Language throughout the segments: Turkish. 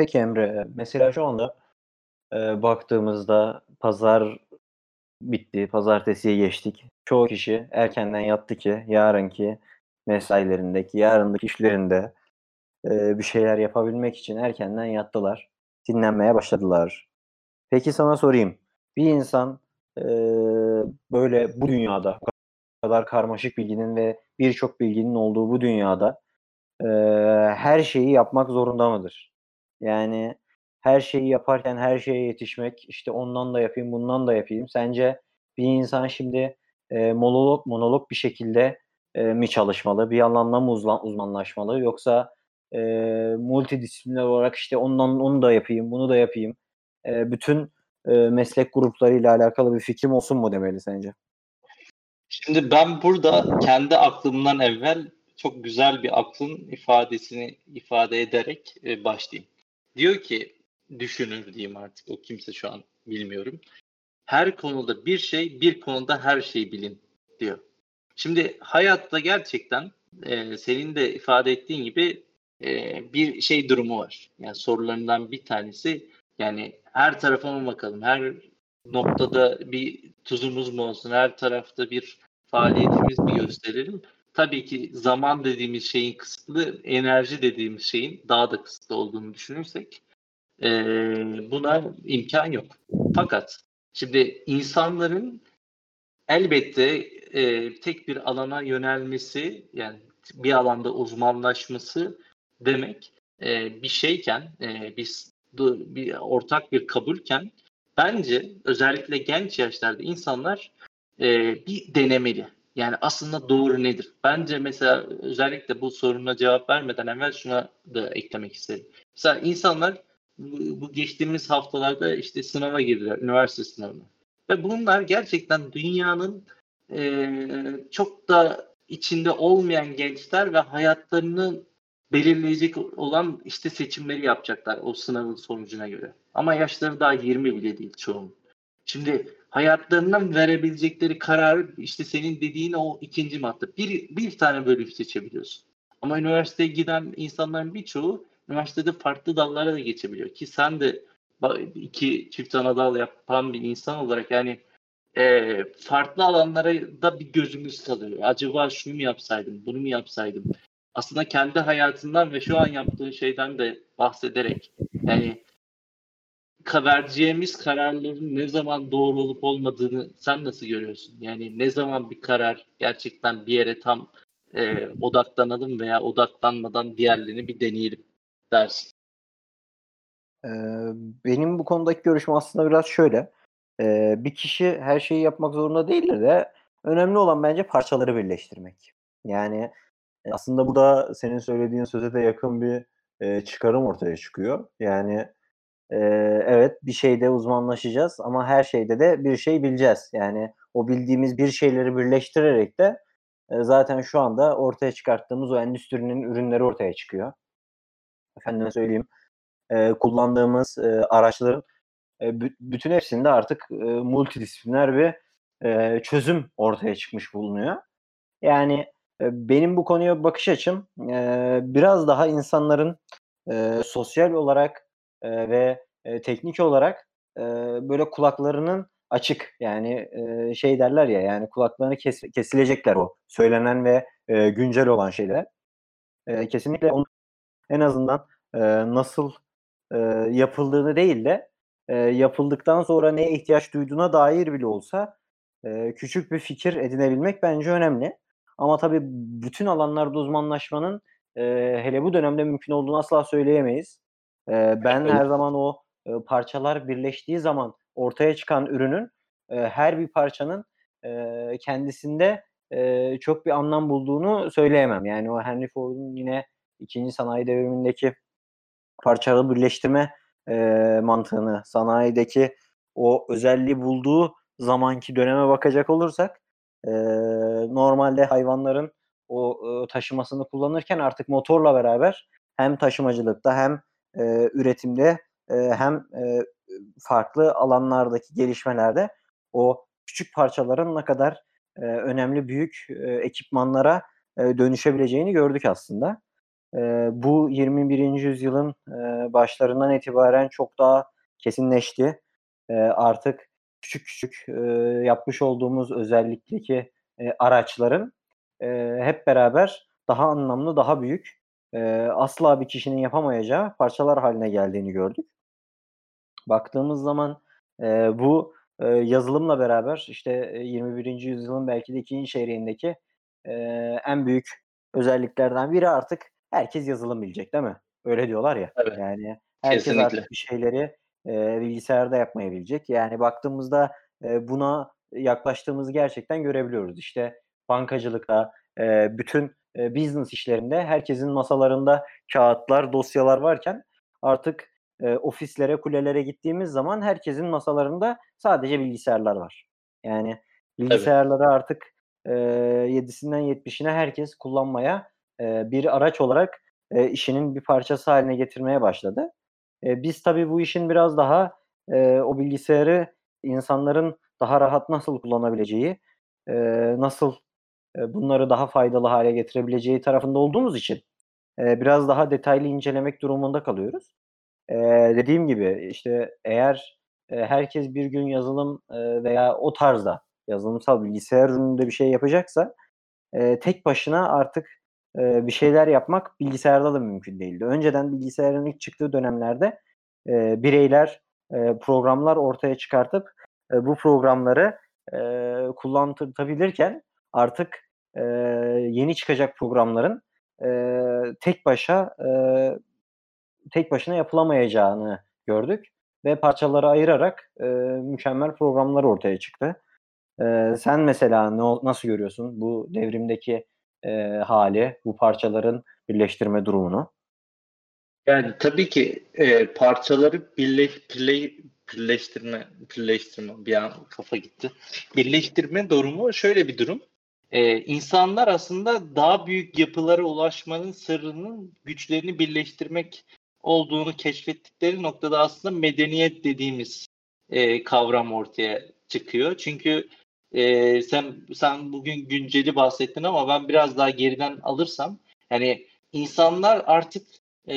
Peki Emre, mesela şu anda e, baktığımızda pazar bitti, pazartesiye geçtik. Çoğu kişi erkenden yattı ki yarınki mesailerindeki, yarınki işlerinde e, bir şeyler yapabilmek için erkenden yattılar. Dinlenmeye başladılar. Peki sana sorayım. Bir insan e, böyle bu dünyada kadar karmaşık bilginin ve birçok bilginin olduğu bu dünyada e, her şeyi yapmak zorunda mıdır? Yani her şeyi yaparken her şeye yetişmek, işte ondan da yapayım, bundan da yapayım. Sence bir insan şimdi e, monolog monolog bir şekilde e, mi çalışmalı, bir alanla mı uzman, uzmanlaşmalı yoksa e, multidisipliner olarak işte ondan onu da yapayım, bunu da yapayım. E, bütün e, meslek gruplarıyla alakalı bir fikrim olsun mu demeli sence? Şimdi ben burada kendi aklımdan evvel çok güzel bir aklın ifadesini ifade ederek başlayayım. Diyor ki düşünür diyeyim artık o kimse şu an bilmiyorum. Her konuda bir şey, bir konuda her şeyi bilin diyor. Şimdi hayatta gerçekten e, senin de ifade ettiğin gibi e, bir şey durumu var. Yani sorularından bir tanesi yani her tarafa mı bakalım? Her noktada bir tuzumuz mu olsun? Her tarafta bir faaliyetimiz mi gösterelim? Tabii ki zaman dediğimiz şeyin kısıtlı, enerji dediğimiz şeyin daha da kısıtlı olduğunu düşünürsek e, buna imkan yok. Fakat şimdi insanların elbette e, tek bir alana yönelmesi yani bir alanda uzmanlaşması demek e, bir şeyken e, biz bir ortak bir kabulken bence özellikle genç yaşlarda insanlar e, bir denemeli. Yani aslında doğru nedir? Bence mesela özellikle bu soruna cevap vermeden evvel şuna da eklemek isterim. Mesela insanlar bu geçtiğimiz haftalarda işte sınava girdiler, üniversite sınavına. Ve bunlar gerçekten dünyanın e, çok da içinde olmayan gençler ve hayatlarını belirleyecek olan işte seçimleri yapacaklar o sınavın sonucuna göre. Ama yaşları daha 20 bile değil çoğun. Şimdi hayatlarından verebilecekleri kararı işte senin dediğin o ikinci madde. Bir, bir tane bölüm seçebiliyorsun. Ama üniversiteye giden insanların birçoğu üniversitede farklı dallara da geçebiliyor. Ki sen de iki çift ana dal yapan bir insan olarak yani e, farklı alanlara da bir gözümüz kalıyor. Acaba şunu mu yapsaydım, bunu mu yapsaydım? Aslında kendi hayatından ve şu an yaptığın şeyden de bahsederek yani vereceğimiz kararların ne zaman doğru olup olmadığını sen nasıl görüyorsun? Yani ne zaman bir karar gerçekten bir yere tam e, odaklanalım veya odaklanmadan diğerlerini bir deneyelim dersin? Ee, benim bu konudaki görüşüm aslında biraz şöyle. Ee, bir kişi her şeyi yapmak zorunda değildir de önemli olan bence parçaları birleştirmek. Yani aslında bu da senin söylediğin söze de yakın bir e, çıkarım ortaya çıkıyor. Yani e, evet bir şeyde uzmanlaşacağız ama her şeyde de bir şey bileceğiz. Yani o bildiğimiz bir şeyleri birleştirerek de e, zaten şu anda ortaya çıkarttığımız o endüstrinin ürünleri ortaya çıkıyor. Efendim söyleyeyim e, kullandığımız e, araçların e, bütün hepsinde artık e, multidisipliner bir e, çözüm ortaya çıkmış bulunuyor. Yani e, benim bu konuya bakış açım e, biraz daha insanların e, sosyal olarak e, ve e, teknik olarak e, böyle kulaklarının açık yani e, şey derler ya yani kulaklarını kes, kesilecekler o söylenen ve e, güncel olan şeyler. E, kesinlikle onu en azından e, nasıl e, yapıldığını değil de e, yapıldıktan sonra neye ihtiyaç duyduğuna dair bile olsa e, küçük bir fikir edinebilmek bence önemli. Ama tabii bütün alanlarda uzmanlaşmanın e, hele bu dönemde mümkün olduğunu asla söyleyemeyiz. E, ben her zaman o e, parçalar birleştiği zaman ortaya çıkan ürünün e, her bir parçanın e, kendisinde e, çok bir anlam bulduğunu söyleyemem. Yani o Henry Ford'un yine ikinci sanayi devrimindeki parçalı birleştirme e, mantığını, sanayideki o özelliği bulduğu zamanki döneme bakacak olursak e, normalde hayvanların o e, taşımasını kullanırken artık motorla beraber hem taşımacılıkta hem e, üretimde e, hem e, farklı alanlardaki gelişmelerde o küçük parçaların ne kadar e, önemli büyük e, ekipmanlara e, dönüşebileceğini gördük aslında. e, bu 21. yüzyılın e, başlarından itibaren çok daha kesinleşti. E, artık küçük küçük e, yapmış olduğumuz özellikteki e, araçların e, hep beraber daha anlamlı, daha büyük, e, asla bir kişinin yapamayacağı parçalar haline geldiğini gördük. Baktığımız zaman e, bu e, yazılımla beraber işte 21. yüzyılın belki de ikinci çeyreğindeki e, en büyük özelliklerden biri artık herkes yazılım bilecek değil mi? Öyle diyorlar ya. Evet. Yani herkes Kesinlikle. artık bir şeyleri e, bilgisayarda yapmayabilecek. Yani baktığımızda e, buna yaklaştığımızı gerçekten görebiliyoruz. İşte bankacılıkta, e, bütün e, business işlerinde herkesin masalarında kağıtlar, dosyalar varken artık e, ofislere, kulelere gittiğimiz zaman herkesin masalarında sadece bilgisayarlar var. Yani bilgisayarları evet. artık e, 7'sinden 70'ine herkes kullanmaya e, bir araç olarak e, işinin bir parçası haline getirmeye başladı. E, biz tabii bu işin biraz daha e, o bilgisayarı insanların daha rahat nasıl kullanabileceği, e, nasıl bunları daha faydalı hale getirebileceği tarafında olduğumuz için biraz daha detaylı incelemek durumunda kalıyoruz. Dediğim gibi işte eğer herkes bir gün yazılım veya o tarzda yazılımsal bilgisayar ürününde bir şey yapacaksa tek başına artık bir şeyler yapmak bilgisayarda da mümkün değildi. Önceden bilgisayarın ilk çıktığı dönemlerde bireyler programlar ortaya çıkartıp bu programları kullanılabilirken artık e, yeni çıkacak programların e, tek başa e, tek başına yapılamayacağını gördük ve parçaları ayırarak e, mükemmel programlar ortaya çıktı. E, sen mesela ne, nasıl görüyorsun bu devrimdeki e, hali, bu parçaların birleştirme durumunu? Yani tabii ki e, parçaları birle, birle, birleştirme, birleştirme bir an kafa gitti. Birleştirme durumu şöyle bir durum. Ee, insanlar aslında daha büyük yapılara ulaşmanın sırrının güçlerini birleştirmek olduğunu keşfettikleri noktada aslında medeniyet dediğimiz e, kavram ortaya çıkıyor. Çünkü e, sen sen bugün günceli bahsettin ama ben biraz daha geriden alırsam yani insanlar artık e,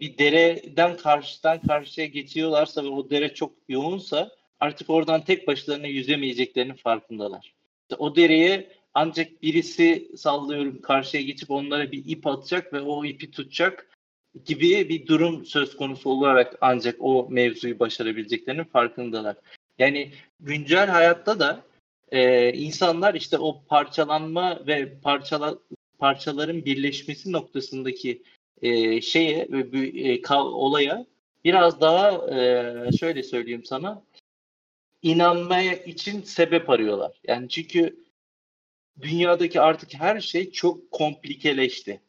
bir dereden karşıdan karşıya geçiyorlarsa ve o dere çok yoğunsa artık oradan tek başlarına yüzemeyeceklerinin farkındalar. O dereye ancak birisi sallıyorum karşıya geçip onlara bir ip atacak ve o ipi tutacak gibi bir durum söz konusu olarak ancak o mevzuyu başarabileceklerinin farkındalar. Yani güncel hayatta da e, insanlar işte o parçalanma ve parçala, parçaların birleşmesi noktasındaki e, şeye ve e, olaya biraz daha e, şöyle söyleyeyim sana inanmaya için sebep arıyorlar. Yani çünkü dünyadaki artık her şey çok komplikeleşti.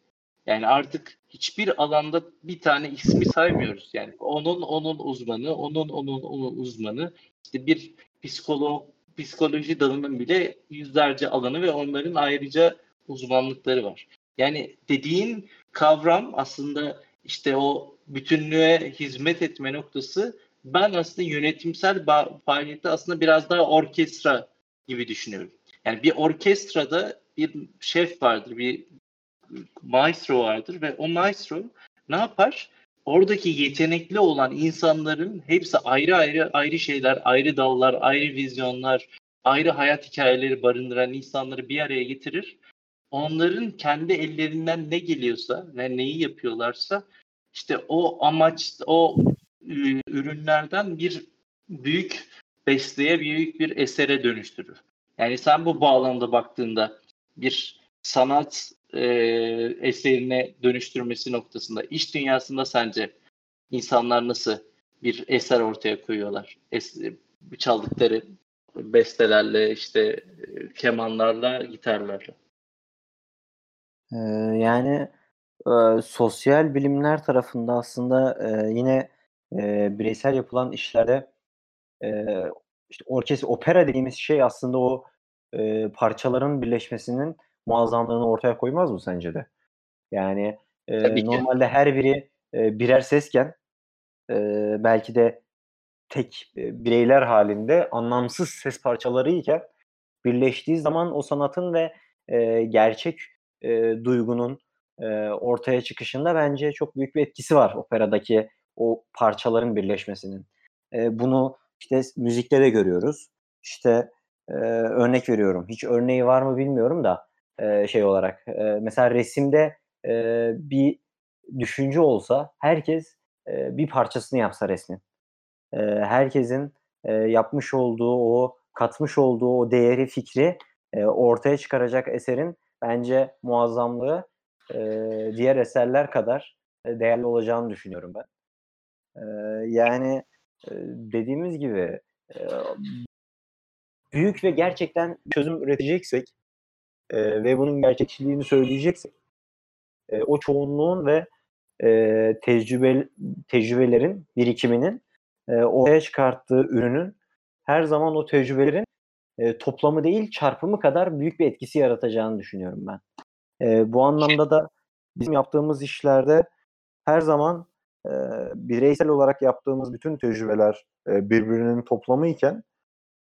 Yani artık hiçbir alanda bir tane ismi saymıyoruz. Yani onun onun uzmanı, onun onun onun uzmanı. İşte bir psikolog psikoloji dalının bile yüzlerce alanı ve onların ayrıca uzmanlıkları var. Yani dediğin kavram aslında işte o bütünlüğe hizmet etme noktası ben aslında yönetimsel faaliyette aslında biraz daha orkestra gibi düşünüyorum. Yani bir orkestrada bir şef vardır, bir maestro vardır ve o maestro ne yapar? Oradaki yetenekli olan insanların hepsi ayrı ayrı ayrı şeyler, ayrı dallar, ayrı vizyonlar, ayrı hayat hikayeleri barındıran insanları bir araya getirir. Onların kendi ellerinden ne geliyorsa ve neyi yapıyorlarsa işte o amaç, o ürünlerden bir büyük besteye, büyük bir esere dönüştürür. Yani sen bu bağlamda baktığında bir sanat e, eserine dönüştürmesi noktasında iş dünyasında sence insanlar nasıl bir eser ortaya koyuyorlar? Es, çaldıkları bestelerle işte kemanlarla, gitarlarla. Ee, yani e, sosyal bilimler tarafında aslında e, yine e, bireysel yapılan işlerde e, işte orkestra, opera dediğimiz şey aslında o e, parçaların birleşmesinin muazzamlığını ortaya koymaz mı sence de? Yani e, normalde her biri e, birer sesken e, belki de tek e, bireyler halinde anlamsız ses parçaları iken birleştiği zaman o sanatın ve e, gerçek e, duygunun e, ortaya çıkışında bence çok büyük bir etkisi var operadaki o parçaların birleşmesinin. E, bunu işte müzikte de görüyoruz. İşte e, örnek veriyorum. Hiç örneği var mı bilmiyorum da e, şey olarak. E, mesela resimde e, bir düşünce olsa herkes e, bir parçasını yapsa resmin. E, herkesin e, yapmış olduğu o katmış olduğu o değeri fikri e, ortaya çıkaracak eserin bence muazzamlığı e, diğer eserler kadar değerli olacağını düşünüyorum ben. E, yani dediğimiz gibi büyük ve gerçekten çözüm üreteceksek e, ve bunun gerçekçiliğini söyleyeceksek e, o çoğunluğun ve e, tecrübe tecrübelerin birikiminin e, ortaya çıkarttığı ürünün her zaman o tecrübelerin e, toplamı değil çarpımı kadar büyük bir etkisi yaratacağını düşünüyorum ben. E, bu anlamda da bizim yaptığımız işlerde her zaman e, bireysel olarak yaptığımız bütün tecrübeler e, birbirinin toplamı iken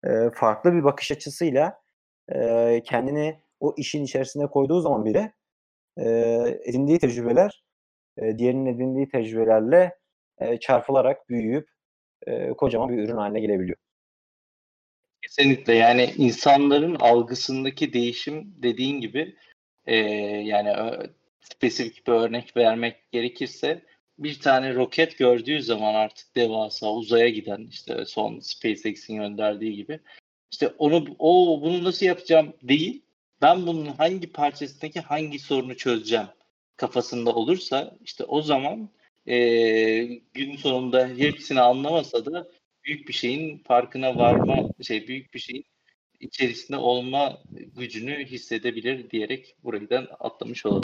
e, farklı bir bakış açısıyla e, kendini o işin içerisine koyduğu zaman bile e, edindiği tecrübeler e, diğerinin edindiği tecrübelerle e, çarpılarak büyüyüp e, kocaman bir ürün haline gelebiliyor. Kesinlikle yani insanların algısındaki değişim dediğin gibi e, yani spesifik bir örnek vermek gerekirse bir tane roket gördüğü zaman artık devasa uzaya giden işte son SpaceX'in gönderdiği gibi işte onu o bunu nasıl yapacağım değil ben bunun hangi parçasındaki hangi sorunu çözeceğim kafasında olursa işte o zaman e, gün sonunda hepsini anlamasa da büyük bir şeyin farkına varma şey büyük bir şeyin içerisinde olma gücünü hissedebilir diyerek buradan atlamış olalım.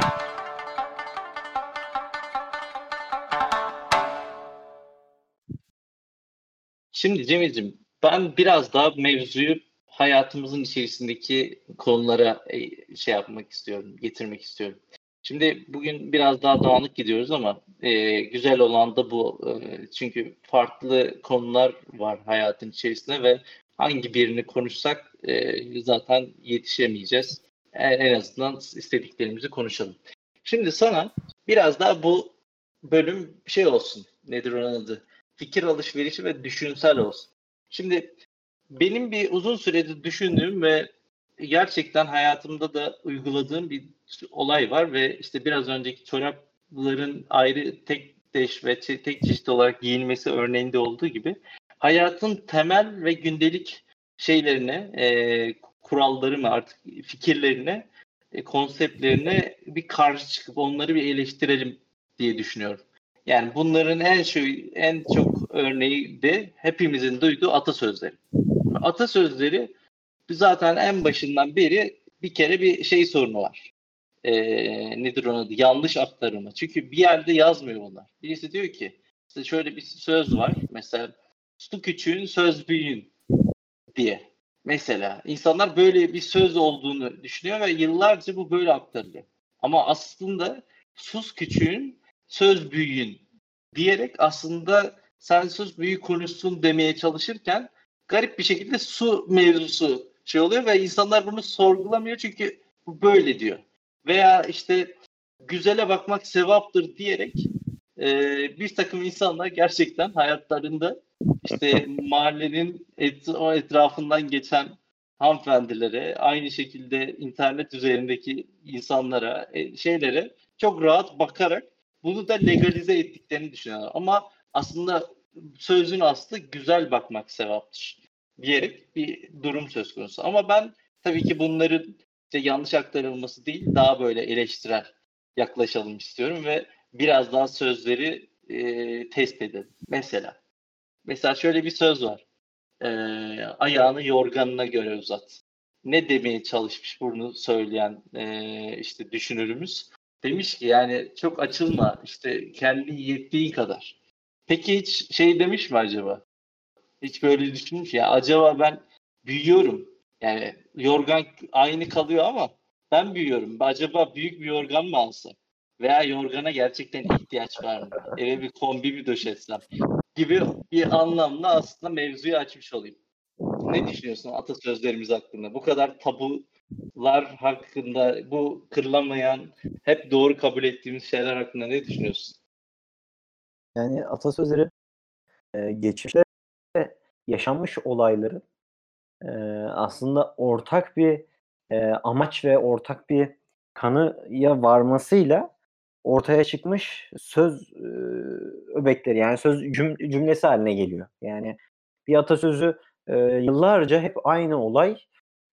Şimdi Cemil'cim ben biraz daha mevzuyu hayatımızın içerisindeki konulara e, şey yapmak istiyorum, getirmek istiyorum. Şimdi bugün biraz daha dağınık gidiyoruz ama e, güzel olan da bu. E, çünkü farklı konular var hayatın içerisinde ve hangi birini konuşsak e, zaten yetişemeyeceğiz. En, en azından istediklerimizi konuşalım. Şimdi sana biraz daha bu bölüm şey olsun. Nedir onun adı? Fikir alışverişi ve düşünsel olsun. Şimdi benim bir uzun süredir düşündüğüm ve gerçekten hayatımda da uyguladığım bir olay var ve işte biraz önceki çorapların ayrı tek deş ve tek çeşit olarak giyilmesi örneğinde olduğu gibi hayatın temel ve gündelik şeylerine, e, kuralları mı artık fikirlerine, e, konseptlerine bir karşı çıkıp onları bir eleştirelim diye düşünüyorum. Yani bunların en şey en çok örneği de hepimizin duyduğu atasözleri. Atasözleri zaten en başından beri bir kere bir şey sorunu var. Ee, nedir onun adı? Yanlış aktarımı. Çünkü bir yerde yazmıyor bunlar. Birisi diyor ki işte şöyle bir söz var. Mesela su küçüğün söz büyüğün diye. Mesela insanlar böyle bir söz olduğunu düşünüyor ve yıllarca bu böyle aktarılıyor. Ama aslında sus küçüğün söz büyüğün diyerek aslında sen söz büyük konuşsun demeye çalışırken garip bir şekilde su mevzusu şey oluyor ve insanlar bunu sorgulamıyor çünkü bu böyle diyor. Veya işte güzele bakmak sevaptır diyerek e, bir takım insanlar gerçekten hayatlarında işte mahallenin et, o etrafından geçen hanımefendilere, aynı şekilde internet üzerindeki insanlara, e, şeylere çok rahat bakarak bunu da legalize ettiklerini düşünüyorlar. Ama aslında sözün aslı güzel bakmak sevaptır diyerek bir durum söz konusu. Ama ben tabii ki bunların işte yanlış aktarılması değil, daha böyle eleştirel yaklaşalım istiyorum ve biraz daha sözleri e, test edelim. Mesela, mesela şöyle bir söz var. E, ayağını yorganına göre uzat. Ne demeye çalışmış bunu söyleyen e, işte düşünürümüz? Demiş ki yani çok açılma işte kendi yettiği kadar. Peki hiç şey demiş mi acaba? Hiç böyle düşünmüş ya acaba ben büyüyorum. Yani yorgan aynı kalıyor ama ben büyüyorum. Acaba büyük bir yorgan mı alsam? Veya yorgana gerçekten ihtiyaç var mı? Eve bir kombi mi döşetsem? Gibi bir anlamda aslında mevzuyu açmış olayım. Ne düşünüyorsun atasözlerimiz hakkında? Bu kadar tabu atalar hakkında bu kırılamayan hep doğru kabul ettiğimiz şeyler hakkında ne düşünüyorsun? Yani atasözleri e, geçmişte yaşanmış olayların e, aslında ortak bir e, amaç ve ortak bir kanıya varmasıyla ortaya çıkmış söz e, öbekleri yani söz cüm, cümlesi haline geliyor. Yani bir atasözü e, yıllarca hep aynı olay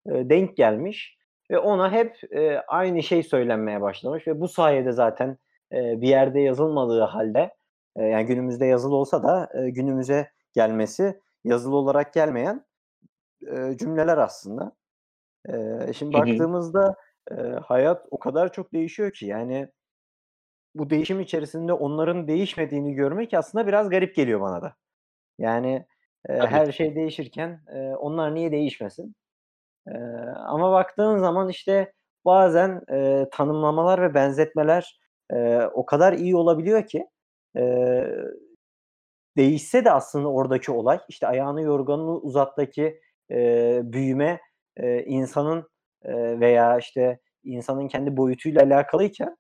e, denk gelmiş ve ona hep e, aynı şey söylenmeye başlamış ve bu sayede zaten e, bir yerde yazılmadığı halde e, yani günümüzde yazılı olsa da e, günümüze gelmesi yazılı olarak gelmeyen e, cümleler aslında. E, şimdi baktığımızda e, hayat o kadar çok değişiyor ki yani bu değişim içerisinde onların değişmediğini görmek aslında biraz garip geliyor bana da. Yani e, her şey değişirken e, onlar niye değişmesin? E, ama baktığın zaman işte bazen e, tanımlamalar ve benzetmeler e, o kadar iyi olabiliyor ki e, değişse de aslında oradaki olay işte ayağını yorganını uzattaki e, büyüme e, insanın e, veya işte insanın kendi boyutuyla alakalıyken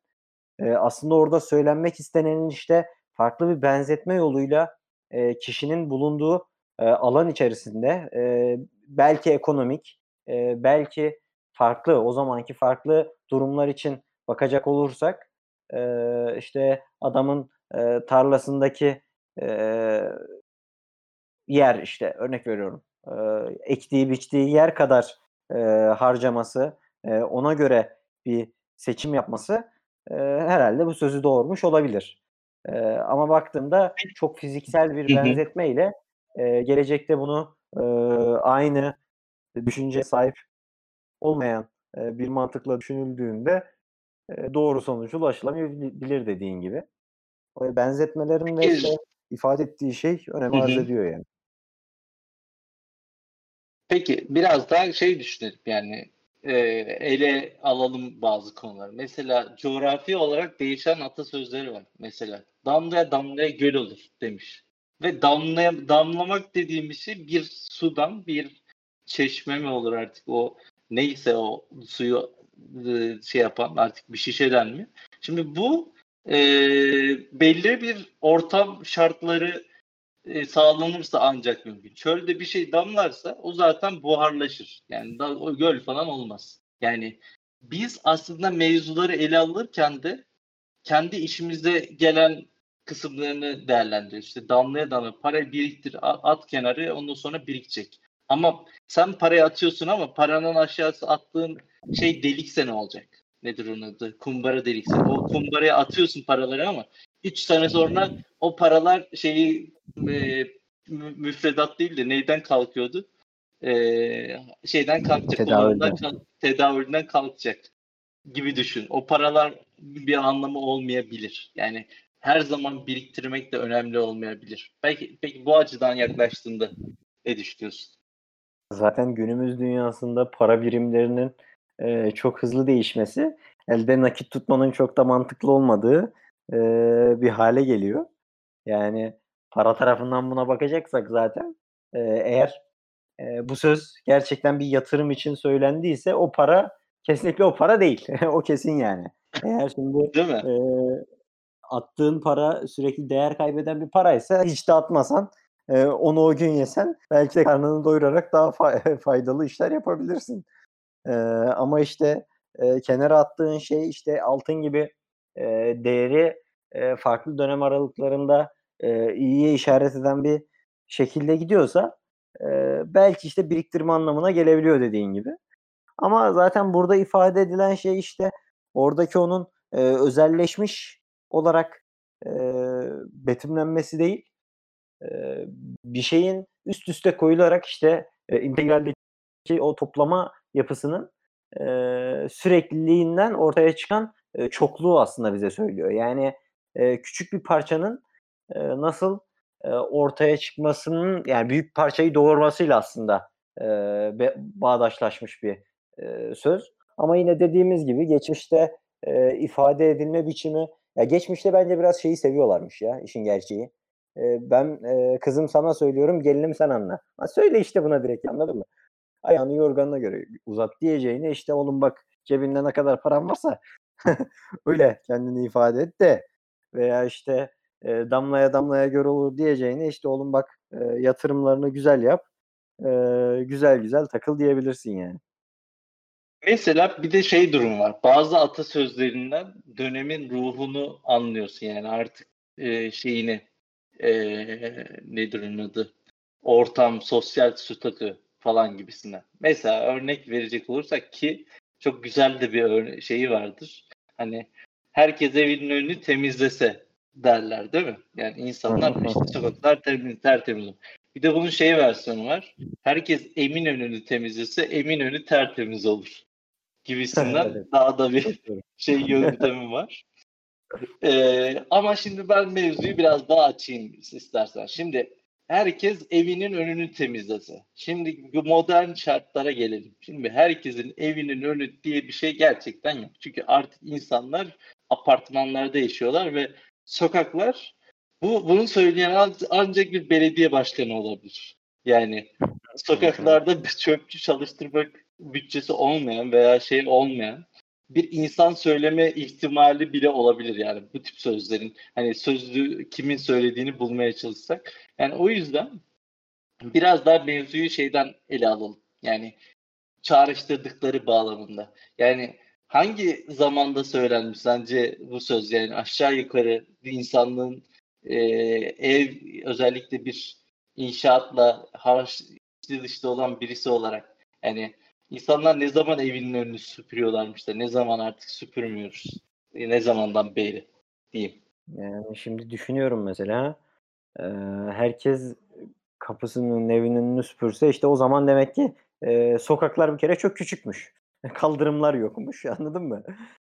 e, aslında orada söylenmek istenenin işte farklı bir benzetme yoluyla e, kişinin bulunduğu e, alan içerisinde e, belki ekonomik, e, belki farklı o zamanki farklı durumlar için bakacak olursak e, işte adamın e, tarlasındaki e, yer işte örnek veriyorum e, ektiği biçtiği yer kadar e, harcaması e, ona göre bir seçim yapması e, herhalde bu sözü doğurmuş olabilir. E, ama baktığımda çok fiziksel bir benzetmeyle e, gelecekte bunu e, aynı düşünce sahip olmayan bir mantıkla düşünüldüğünde doğru sonuca ulaşılamayabilir dediğin gibi. O benzetmelerin de işte ifade ettiği şey önem arz ediyor yani. Peki biraz daha şey düşünelim yani e, ele alalım bazı konuları. Mesela coğrafi olarak değişen atasözleri var. Mesela damlaya damlaya göl olur demiş. Ve damlaya, damlamak dediğimiz şey bir sudan bir çeşme mi olur artık o neyse o suyu e, şey yapan artık bir şişeden mi? Şimdi bu e, belli bir ortam şartları e, sağlanırsa ancak mümkün. Çölde bir şey damlarsa o zaten buharlaşır. Yani da, o göl falan olmaz. Yani biz aslında mevzuları ele alırken de kendi işimize gelen kısımlarını değerlendiriyoruz. İşte damlaya damlaya para biriktir, at kenarı ondan sonra birikecek. Ama sen parayı atıyorsun ama paranın aşağısı attığın şey delikse ne olacak? Nedir onun adı? Kumbara delikse. O kumbaraya atıyorsun paraları ama 3 sene sonra o paralar şeyi e, müfredat değil de neyden kalkıyordu? E, şeyden kalkacak. Tedavülden. Kal- tedavülden kalkacak gibi düşün. O paralar bir anlamı olmayabilir. Yani her zaman biriktirmek de önemli olmayabilir. Peki, peki bu açıdan yaklaştığında ne düşünüyorsun? Zaten günümüz dünyasında para birimlerinin e, çok hızlı değişmesi elde nakit tutmanın çok da mantıklı olmadığı e, bir hale geliyor. Yani para tarafından buna bakacaksak zaten e, eğer e, bu söz gerçekten bir yatırım için söylendiyse o para kesinlikle o para değil. o kesin yani. Eğer şimdi değil mi? E, attığın para sürekli değer kaybeden bir paraysa hiç de atmasan e, onu o gün yesen belki de karnını doyurarak daha fa- faydalı işler yapabilirsin. E, ama işte e, kenara attığın şey işte altın gibi e, değeri e, farklı dönem aralıklarında e, iyiye işaret eden bir şekilde gidiyorsa e, belki işte biriktirme anlamına gelebiliyor dediğin gibi. Ama zaten burada ifade edilen şey işte oradaki onun e, özelleşmiş olarak e, betimlenmesi değil, bir şeyin üst üste koyularak işte e, integraldeki o toplama yapısının sürekliliğinden ortaya çıkan e, çokluğu aslında bize söylüyor. Yani e, küçük bir parçanın nasıl ortaya çıkmasının yani büyük parçayı doğurmasıyla aslında bağdaşlaşmış bir söz. Ama yine dediğimiz gibi geçmişte ifade edilme biçimi ya geçmişte bence biraz şeyi seviyorlarmış ya işin gerçeği. Ben kızım sana söylüyorum gelinim sen anla. Ha, söyle işte buna direkt anladın mı? Ayağını yorganına göre uzat diyeceğine işte oğlum bak cebinde ne kadar paran varsa öyle kendini ifade et de veya işte e, damlaya damlaya göre olur diyeceğine işte oğlum bak e, yatırımlarını güzel yap e, güzel güzel takıl diyebilirsin yani. Mesela bir de şey durum var. Bazı atasözlerinden dönemin ruhunu anlıyorsun yani artık e, şeyini e, nedir onun adı? Ortam, sosyal statü falan gibisinden. Mesela örnek verecek olursak ki çok güzel de bir şeyi vardır. Hani herkes evinin önünü temizlese derler değil mi? Yani insanlar işte sokaklar temiz, tertemiz. Bir de bunun şey versiyonu var. Herkes emin önünü temizlese emin önü tertemiz olur. Gibisinden Evet. daha da bir şey yöntemi var. Ee, ama şimdi ben mevzuyu biraz daha açayım istersen. Şimdi herkes evinin önünü temizlese. Şimdi modern şartlara gelelim. Şimdi herkesin evinin önü diye bir şey gerçekten yok. Çünkü artık insanlar apartmanlarda yaşıyorlar ve sokaklar bu bunu söyleyen an- ancak bir belediye başkanı olabilir. Yani sokaklarda bir çöpçü çalıştırmak bütçesi olmayan veya şey olmayan bir insan söyleme ihtimali bile olabilir yani bu tip sözlerin hani sözlü kimin söylediğini bulmaya çalışsak. Yani o yüzden biraz daha mevzuyu şeyden ele alalım. Yani çağrıştırdıkları bağlamında. Yani hangi zamanda söylenmiş sence bu söz yani aşağı yukarı bir insanlığın e, ev özellikle bir inşaatla harç içli olan birisi olarak yani insanlar ne zaman evinin önünü süpürüyorlarmış da ne zaman artık süpürmüyoruz. E, ne zamandan beri diyeyim. Yani şimdi düşünüyorum mesela e, herkes kapısının evinin önünü süpürse işte o zaman demek ki e, sokaklar bir kere çok küçükmüş. Kaldırımlar yokmuş anladın mı?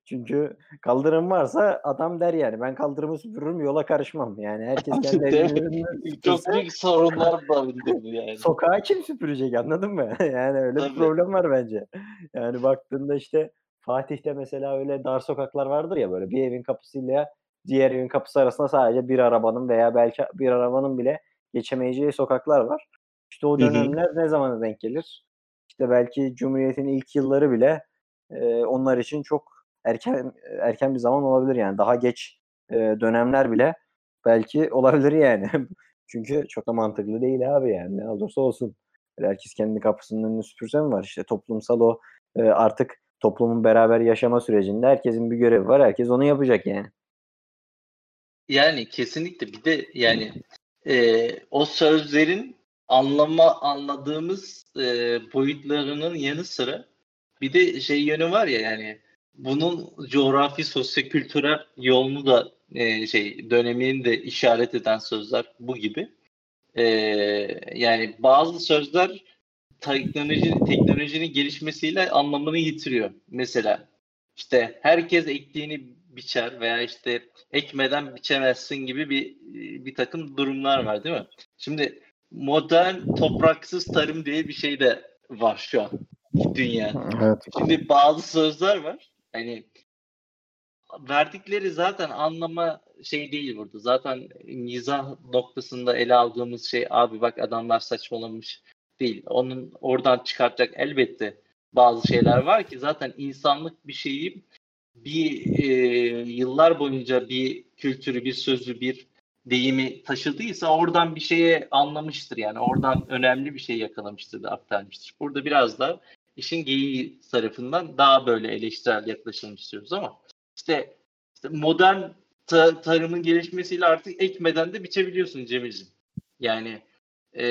Çünkü kaldırım varsa adam der yani ben kaldırımı süpürürüm yola karışmam. Yani herkes kendi önünü Çok büyük sorunlar barındırdı yani. sokağı kim süpürecek anladın mı? yani öyle Tabii. bir problem var bence. Yani baktığında işte Fatih'te mesela öyle dar sokaklar vardır ya böyle bir evin kapısıyla diğer evin kapısı arasında sadece bir arabanın veya belki bir arabanın bile geçemeyeceği sokaklar var. İşte o Hı hı. dönemler ne zamana denk gelir? İşte belki Cumhuriyet'in ilk yılları bile e, onlar için çok erken erken bir zaman olabilir yani. Daha geç e, dönemler bile belki olabilir yani. Çünkü çok da mantıklı değil abi yani. Ne olursa olsun. Böyle herkes kendi kapısının önünü süpürse mi var? İşte toplumsal o e, artık toplumun beraber yaşama sürecinde herkesin bir görevi var. Herkes onu yapacak yani. Yani kesinlikle bir de yani e, o sözlerin anlama anladığımız e, boyutlarının yanı sıra bir de şey yönü var ya yani bunun coğrafi sosyokültürel yolunu da e, şey dönemini de işaret eden sözler bu gibi. E, yani bazı sözler teknoloji teknolojinin gelişmesiyle anlamını yitiriyor. Mesela işte herkes ektiğini biçer veya işte ekmeden biçemezsin gibi bir bir takım durumlar var değil mi? Şimdi modern topraksız tarım diye bir şey de var şu an dünya. Evet. Şimdi bazı sözler var. Hani verdikleri zaten anlama şey değil burada. Zaten mizah noktasında ele aldığımız şey abi bak adamlar saçmalamış değil. Onun oradan çıkartacak elbette bazı şeyler var ki zaten insanlık bir şeyi bir e, yıllar boyunca bir kültürü, bir sözü, bir deyimi taşıdıysa oradan bir şeye anlamıştır yani. Oradan önemli bir şey yakalamıştır da aktarmıştır. Burada biraz da işin geyiği tarafından daha böyle eleştirel yaklaşılmak istiyoruz ama işte, işte modern ta- tarımın gelişmesiyle artık ekmeden de biçebiliyorsun Cemil'ciğim. Yani e,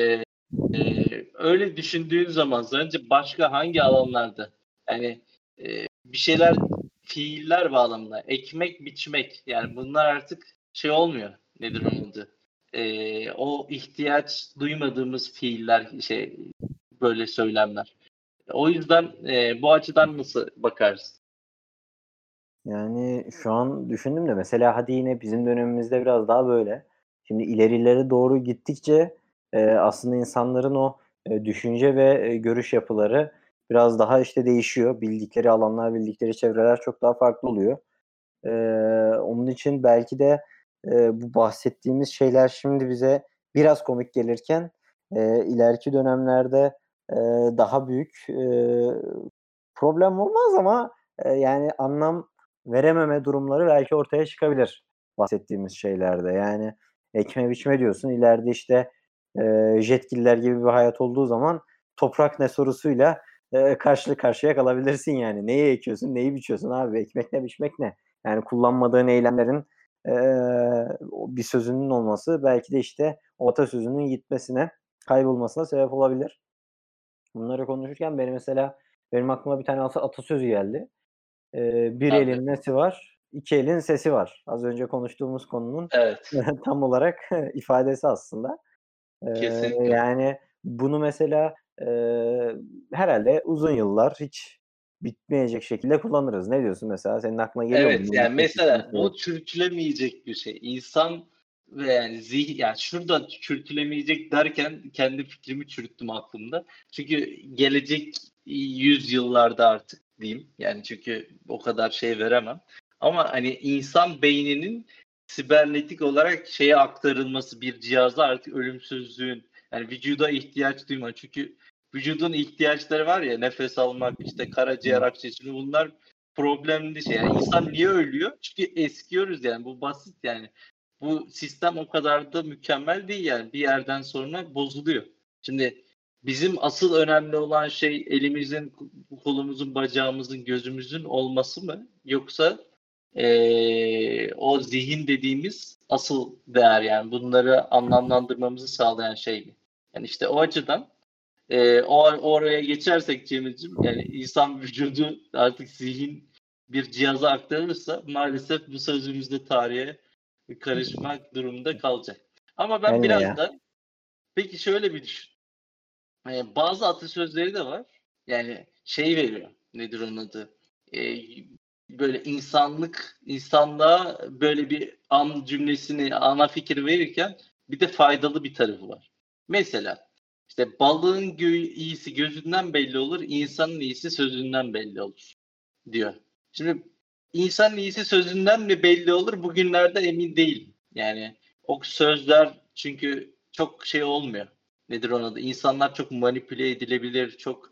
e, öyle düşündüğün zaman sence başka hangi alanlarda yani e, bir şeyler fiiller bağlamında ekmek biçmek yani bunlar artık şey olmuyor nedir onun adı E, o ihtiyaç duymadığımız fiiller şey böyle söylemler o yüzden e, bu açıdan nasıl bakarsın? Yani şu an düşündüm de mesela hadi yine bizim dönemimizde biraz daha böyle. Şimdi ilerilere doğru gittikçe e, aslında insanların o e, düşünce ve e, görüş yapıları biraz daha işte değişiyor. Bildikleri alanlar, bildikleri çevreler çok daha farklı oluyor. E, onun için belki de e, bu bahsettiğimiz şeyler şimdi bize biraz komik gelirken e, ileriki dönemlerde e, daha büyük e, problem olmaz ama e, yani anlam verememe durumları belki ortaya çıkabilir bahsettiğimiz şeylerde. Yani ekme biçme diyorsun. İleride işte e, jetgiller gibi bir hayat olduğu zaman toprak ne sorusuyla e, karşı karşıya kalabilirsin yani. Neyi ekiyorsun, neyi biçiyorsun abi? Ekmek ne, biçmek ne? Yani kullanmadığın eylemlerin e, bir sözünün olması belki de işte o atasözünün gitmesine, kaybolmasına sebep olabilir. Bunları konuşurken benim mesela benim aklıma bir tane atasözü geldi. Ee, bir Tabii. elin nesi var, iki elin sesi var. Az önce konuştuğumuz konunun evet. tam olarak ifadesi aslında. Ee, Kesinlikle. Yani bunu mesela e, herhalde uzun yıllar hiç bitmeyecek şekilde kullanırız. Ne diyorsun mesela? Senin aklına geliyor evet, mu? Evet yani mesela o çürütülemeyecek bir şey. İnsan ve yani zih yani şurada çürütülemeyecek derken kendi fikrimi çürüttüm aklımda. Çünkü gelecek yüzyıllarda artık diyeyim. Yani çünkü o kadar şey veremem. Ama hani insan beyninin sibernetik olarak şeye aktarılması bir cihazda artık ölümsüzlüğün yani vücuda ihtiyaç duyma. Çünkü vücudun ihtiyaçları var ya nefes almak işte karaciğer akciğer bunlar problemli şey. Yani insan niye ölüyor? Çünkü eskiyoruz yani bu basit yani. Bu sistem o kadar da mükemmel değil yani bir yerden sonra bozuluyor. Şimdi bizim asıl önemli olan şey elimizin, kolumuzun, bacağımızın, gözümüzün olması mı? Yoksa ee, o zihin dediğimiz asıl değer yani bunları anlamlandırmamızı sağlayan şey mi? Yani işte o açıdan e, o oraya geçersek Cemil'cim yani insan vücudu artık zihin bir cihaza aktarılırsa maalesef bu sözümüzde tarihe karışmak durumunda kalacak. Ama ben Aynen biraz ya. da peki şöyle bir düşün. Yani bazı atasözleri de var. Yani şey veriyor. Nedir onun adı? Ee, böyle insanlık, insanlığa böyle bir an cümlesini, ana fikir verirken bir de faydalı bir tarafı var. Mesela işte balığın gö- iyisi gözünden belli olur, insanın iyisi sözünden belli olur diyor. Şimdi insanın iyisi sözünden mi belli olur bugünlerde emin değilim. Yani o sözler çünkü çok şey olmuyor. Nedir ona da? İnsanlar çok manipüle edilebilir, çok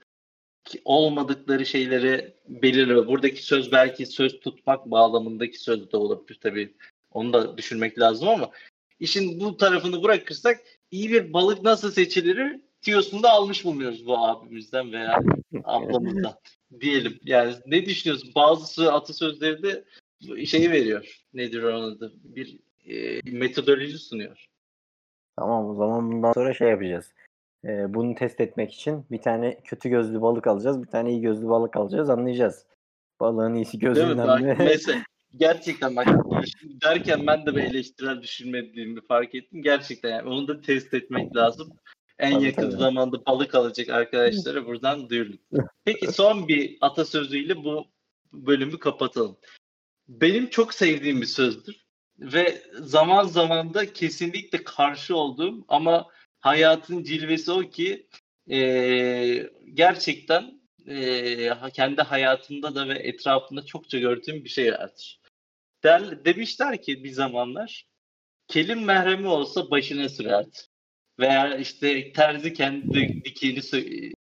olmadıkları şeyleri belirliyor. Buradaki söz belki söz tutmak bağlamındaki söz de olabilir tabii. Onu da düşünmek lazım ama işin bu tarafını bırakırsak iyi bir balık nasıl seçilir tiyosunu da almış bulunuyoruz bu abimizden veya ablamızdan diyelim. Yani ne düşünüyorsun? Bazı atasözleri de şeyi veriyor. Nedir onun adı? Bir e, metodoloji sunuyor. Tamam o zaman bundan sonra şey yapacağız. Ee, bunu test etmek için bir tane kötü gözlü balık alacağız. Bir tane iyi gözlü balık alacağız. Anlayacağız. Balığın iyisi gözünden mi? Mesela gerçekten bak derken ben de bir eleştirel düşünmediğimi fark ettim. Gerçekten yani onu da test etmek lazım. En tabii, yakın tabii. zamanda balık alacak arkadaşlara buradan duyurun. Peki son bir atasözüyle bu bölümü kapatalım. Benim çok sevdiğim bir sözdür ve zaman zaman da kesinlikle karşı olduğum ama hayatın cilvesi o ki e, gerçekten e, kendi hayatımda da ve etrafımda çokça gördüğüm bir şey. Der, demişler ki bir zamanlar kelim merhemi olsa başına sürerdi. Veya işte terzi kendi dikini sö-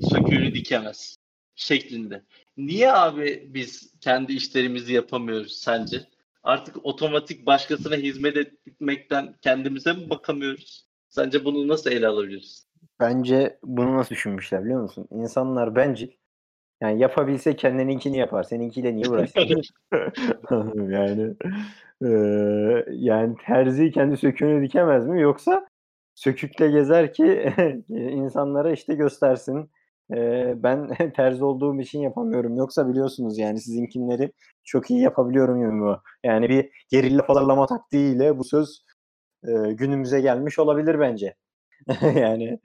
söküğünü dikemez şeklinde. Niye abi biz kendi işlerimizi yapamıyoruz sence? Artık otomatik başkasına hizmet etmekten kendimize mi bakamıyoruz? Sence bunu nasıl ele alabiliriz? Bence bunu nasıl düşünmüşler biliyor musun? İnsanlar bencil. Yani yapabilse kendininkini yapar. Seninkiyle niye uğraşsın? yani e, yani terzi kendi söküğünü dikemez mi? Yoksa sökükle gezer ki insanlara işte göstersin. E, ben terzi olduğum için yapamıyorum. Yoksa biliyorsunuz yani sizinkinleri çok iyi yapabiliyorum mu? Yani bir gerilla pazarlama taktiğiyle bu söz e, günümüze gelmiş olabilir bence. yani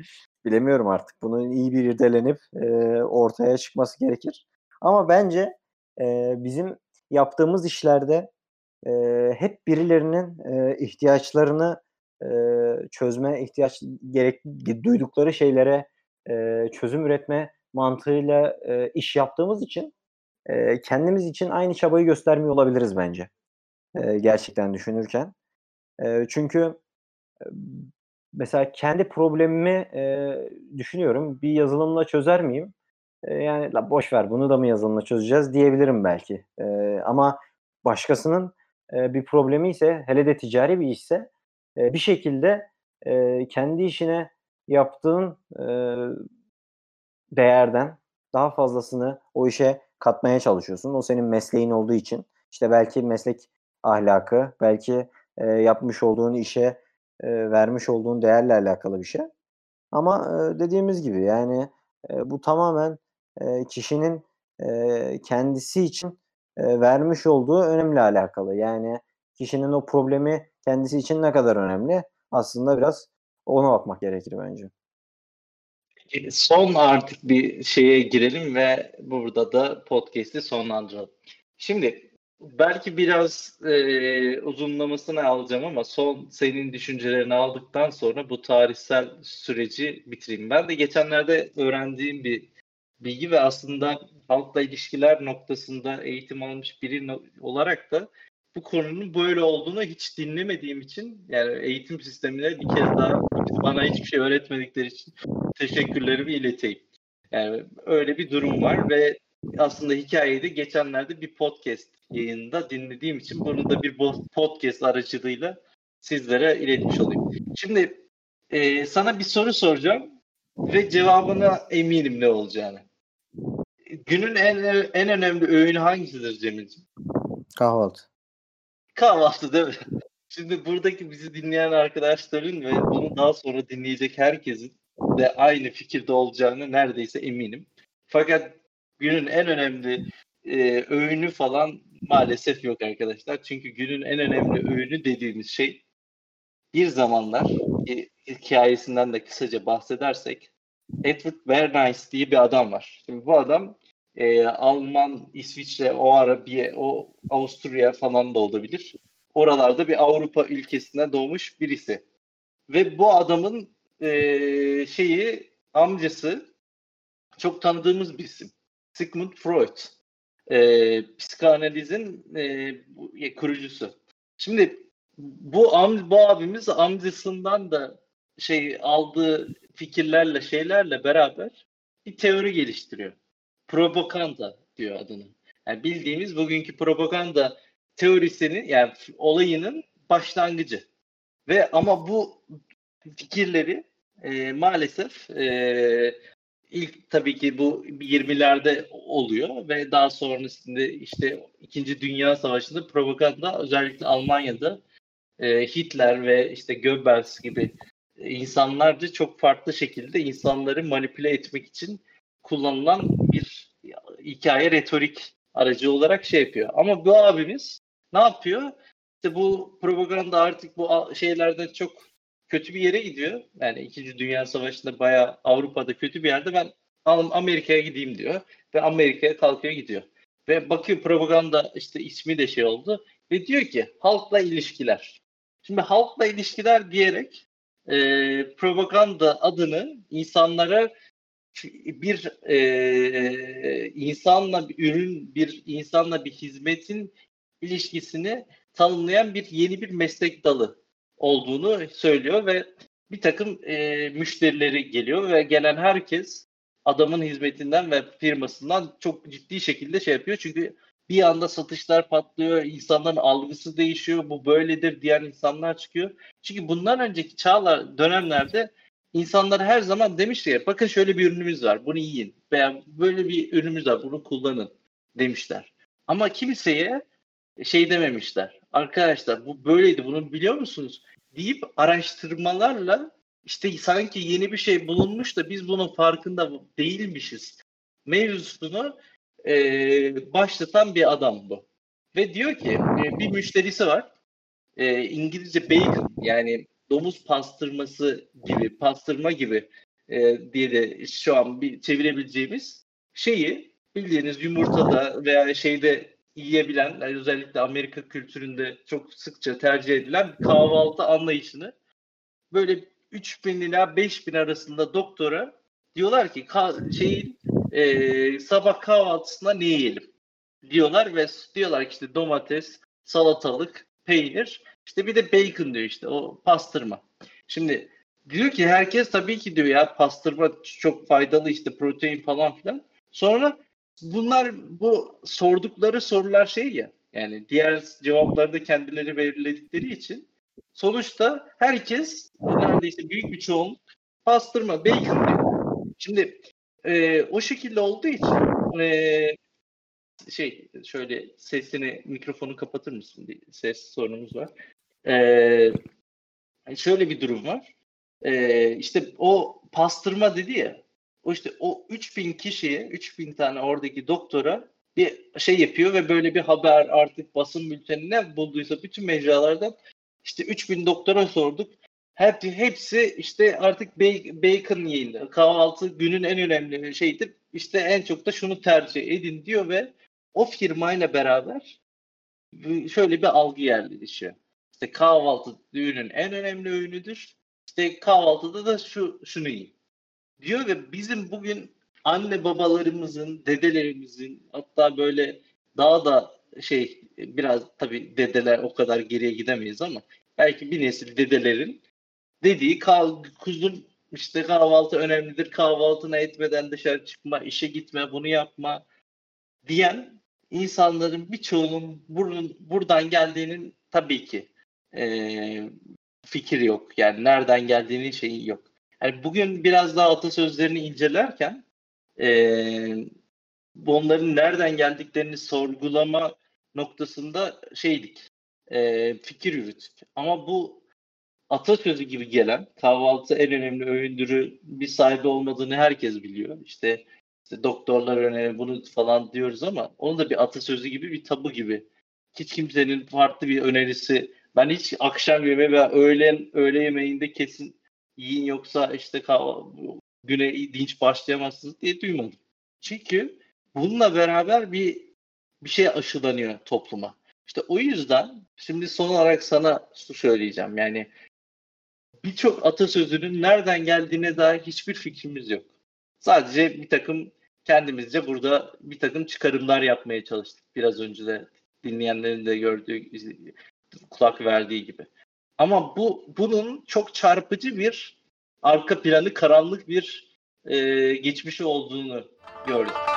bilemiyorum artık. Bunun iyi bir irdelenip e, ortaya çıkması gerekir. Ama bence e, bizim yaptığımız işlerde e, hep birilerinin e, ihtiyaçlarını çözme ihtiyaç gerek duydukları şeylere çözüm üretme mantığıyla iş yaptığımız için kendimiz için aynı çabayı göstermiyor olabiliriz bence. Gerçekten düşünürken. Çünkü mesela kendi problemimi düşünüyorum. Bir yazılımla çözer miyim? yani la boş ver bunu da mı yazılımla çözeceğiz diyebilirim belki. Ama başkasının bir problemi ise hele de ticari bir işse e, bir şekilde e, kendi işine yaptığın e, değerden daha fazlasını o işe katmaya çalışıyorsun. O senin mesleğin olduğu için. İşte belki meslek ahlakı, belki e, yapmış olduğun işe e, vermiş olduğun değerle alakalı bir şey. Ama e, dediğimiz gibi yani e, bu tamamen e, kişinin e, kendisi için e, vermiş olduğu önemli alakalı. Yani kişinin o problemi kendisi için ne kadar önemli aslında biraz ona bakmak gerekir bence. Son artık bir şeye girelim ve burada da podcast'i sonlandıralım. Şimdi belki biraz e, uzunlamasını alacağım ama son senin düşüncelerini aldıktan sonra bu tarihsel süreci bitireyim. Ben de geçenlerde öğrendiğim bir bilgi ve aslında halkla ilişkiler noktasında eğitim almış biri olarak da bu konunun böyle olduğunu hiç dinlemediğim için yani eğitim sistemine bir kez daha bana hiçbir şey öğretmedikleri için teşekkürlerimi ileteyim. Yani öyle bir durum var ve aslında hikayeyi de geçenlerde bir podcast yayında dinlediğim için bunu da bir podcast aracılığıyla sizlere iletmiş olayım. Şimdi e, sana bir soru soracağım ve cevabına eminim ne olacağını. Günün en en önemli öğünü hangisidir Cemil'ciğim? Kahvaltı. Kahvaltı değil mi? Şimdi buradaki bizi dinleyen arkadaşların ve bunu daha sonra dinleyecek herkesin de aynı fikirde olacağını neredeyse eminim. Fakat günün en önemli e, öğünü falan maalesef yok arkadaşlar. Çünkü günün en önemli öğünü dediğimiz şey bir zamanlar e, hikayesinden de kısaca bahsedersek Edward Bernays diye bir adam var. Şimdi bu adam e, Alman, İsviçre, o ara o Avusturya falan da olabilir. Oralarda bir Avrupa ülkesine doğmuş birisi. Ve bu adamın e, şeyi amcası çok tanıdığımız bir isim. Sigmund Freud. E, psikanalizin e, kurucusu. Şimdi bu am, bu abimiz amcasından da şey aldığı fikirlerle şeylerle beraber bir teori geliştiriyor. Propaganda diyor adını. Yani bildiğimiz bugünkü propaganda teorisinin yani olayının başlangıcı. Ve ama bu fikirleri e, maalesef e, ilk tabii ki bu 20'lerde oluyor ve daha sonrasında işte İkinci Dünya Savaşı'nda propaganda özellikle Almanya'da e, Hitler ve işte Goebbels gibi insanlarca çok farklı şekilde insanları manipüle etmek için kullanılan bir hikaye retorik aracı olarak şey yapıyor. Ama bu abimiz ne yapıyor? İşte bu propaganda artık bu şeylerden çok kötü bir yere gidiyor. Yani İkinci Dünya Savaşı'nda bayağı Avrupa'da kötü bir yerde ben Amerika'ya gideyim diyor. Ve Amerika'ya kalkıyor gidiyor. Ve bakıyor propaganda işte ismi de şey oldu. Ve diyor ki halkla ilişkiler. Şimdi halkla ilişkiler diyerek e, propaganda adını insanlara bir e, insanla bir ürün, bir insanla bir hizmetin ilişkisini tanımlayan bir yeni bir meslek dalı olduğunu söylüyor ve bir takım e, müşterileri geliyor ve gelen herkes adamın hizmetinden ve firmasından çok ciddi şekilde şey yapıyor. Çünkü bir anda satışlar patlıyor, insanların algısı değişiyor, bu böyledir diyen insanlar çıkıyor. Çünkü bundan önceki çağlar dönemlerde insanlar her zaman demişti ya bakın şöyle bir ürünümüz var bunu yiyin veya böyle bir ürünümüz var bunu kullanın demişler. Ama kimseye şey dememişler. Arkadaşlar bu böyleydi bunu biliyor musunuz? deyip araştırmalarla işte sanki yeni bir şey bulunmuş da biz bunun farkında değilmişiz mevzusunu e, başlatan bir adam bu. Ve diyor ki e, bir müşterisi var. E, İngilizce bacon yani domuz pastırması gibi, pastırma gibi e, diye de şu an bir çevirebileceğimiz şeyi bildiğiniz yumurtada veya şeyde yiyebilen, yani özellikle Amerika kültüründe çok sıkça tercih edilen kahvaltı anlayışını böyle 3000 ila 5000 arasında doktora diyorlar ki şeyin e, sabah kahvaltısında ne yiyelim diyorlar ve diyorlar ki işte domates, salatalık, peynir işte bir de bacon diyor işte o pastırma. Şimdi diyor ki herkes tabii ki diyor ya pastırma çok faydalı işte protein falan filan. Sonra bunlar bu sordukları sorular şey ya yani diğer cevapları da kendileri belirledikleri için sonuçta herkes neredeyse büyük bir çoğunluk pastırma, bacon diyor. Şimdi e, o şekilde olduğu için e, şey şöyle sesini mikrofonu kapatır mısın? Bir ses sorunumuz var. E, şöyle bir durum var. E, işte o pastırma dedi ya o işte o 3000 kişiye 3000 tane oradaki doktora bir şey yapıyor ve böyle bir haber artık basın bültenine bulduysa bütün mecralardan işte 3000 doktora sorduk. Hep, hepsi işte artık bacon yiyin. Kahvaltı günün en önemli şeydir. İşte en çok da şunu tercih edin diyor ve o firmayla beraber şöyle bir algı yerleşiyor. İşte kahvaltı düğünün en önemli öğünüdür. İşte kahvaltıda da şu şunu yiyin. Diyor ve bizim bugün anne babalarımızın, dedelerimizin hatta böyle daha da şey biraz tabii dedeler o kadar geriye gidemeyiz ama belki bir nesil dedelerin dediği kal kuzum işte kahvaltı önemlidir. Kahvaltına etmeden dışarı çıkma, işe gitme, bunu yapma diyen insanların birçoğunun burun, buradan geldiğinin tabii ki e, fikir yok. Yani nereden geldiğinin şeyi yok. Yani bugün biraz daha atasözlerini incelerken e, onların nereden geldiklerini sorgulama noktasında şeydik, e, fikir yürüttük. Ama bu atasözü gibi gelen kahvaltı en önemli öğündürü bir sahibi olmadığını herkes biliyor. İşte, işte doktorlar önemli bunu falan diyoruz ama onu da bir atasözü gibi bir tabu gibi. Hiç kimsenin farklı bir önerisi ben hiç akşam yemeği veya öğlen öğle yemeğinde kesin yiyin yoksa işte güne dinç başlayamazsınız diye duymadım. Çünkü bununla beraber bir bir şey aşılanıyor topluma. İşte o yüzden şimdi son olarak sana şu söyleyeceğim. Yani birçok atasözünün nereden geldiğine dair hiçbir fikrimiz yok. Sadece bir takım kendimizce burada bir takım çıkarımlar yapmaya çalıştık. Biraz önce de dinleyenlerin de gördüğü, kulak verdiği gibi. Ama bu bunun çok çarpıcı bir arka planı karanlık bir e, geçmişi olduğunu gördük.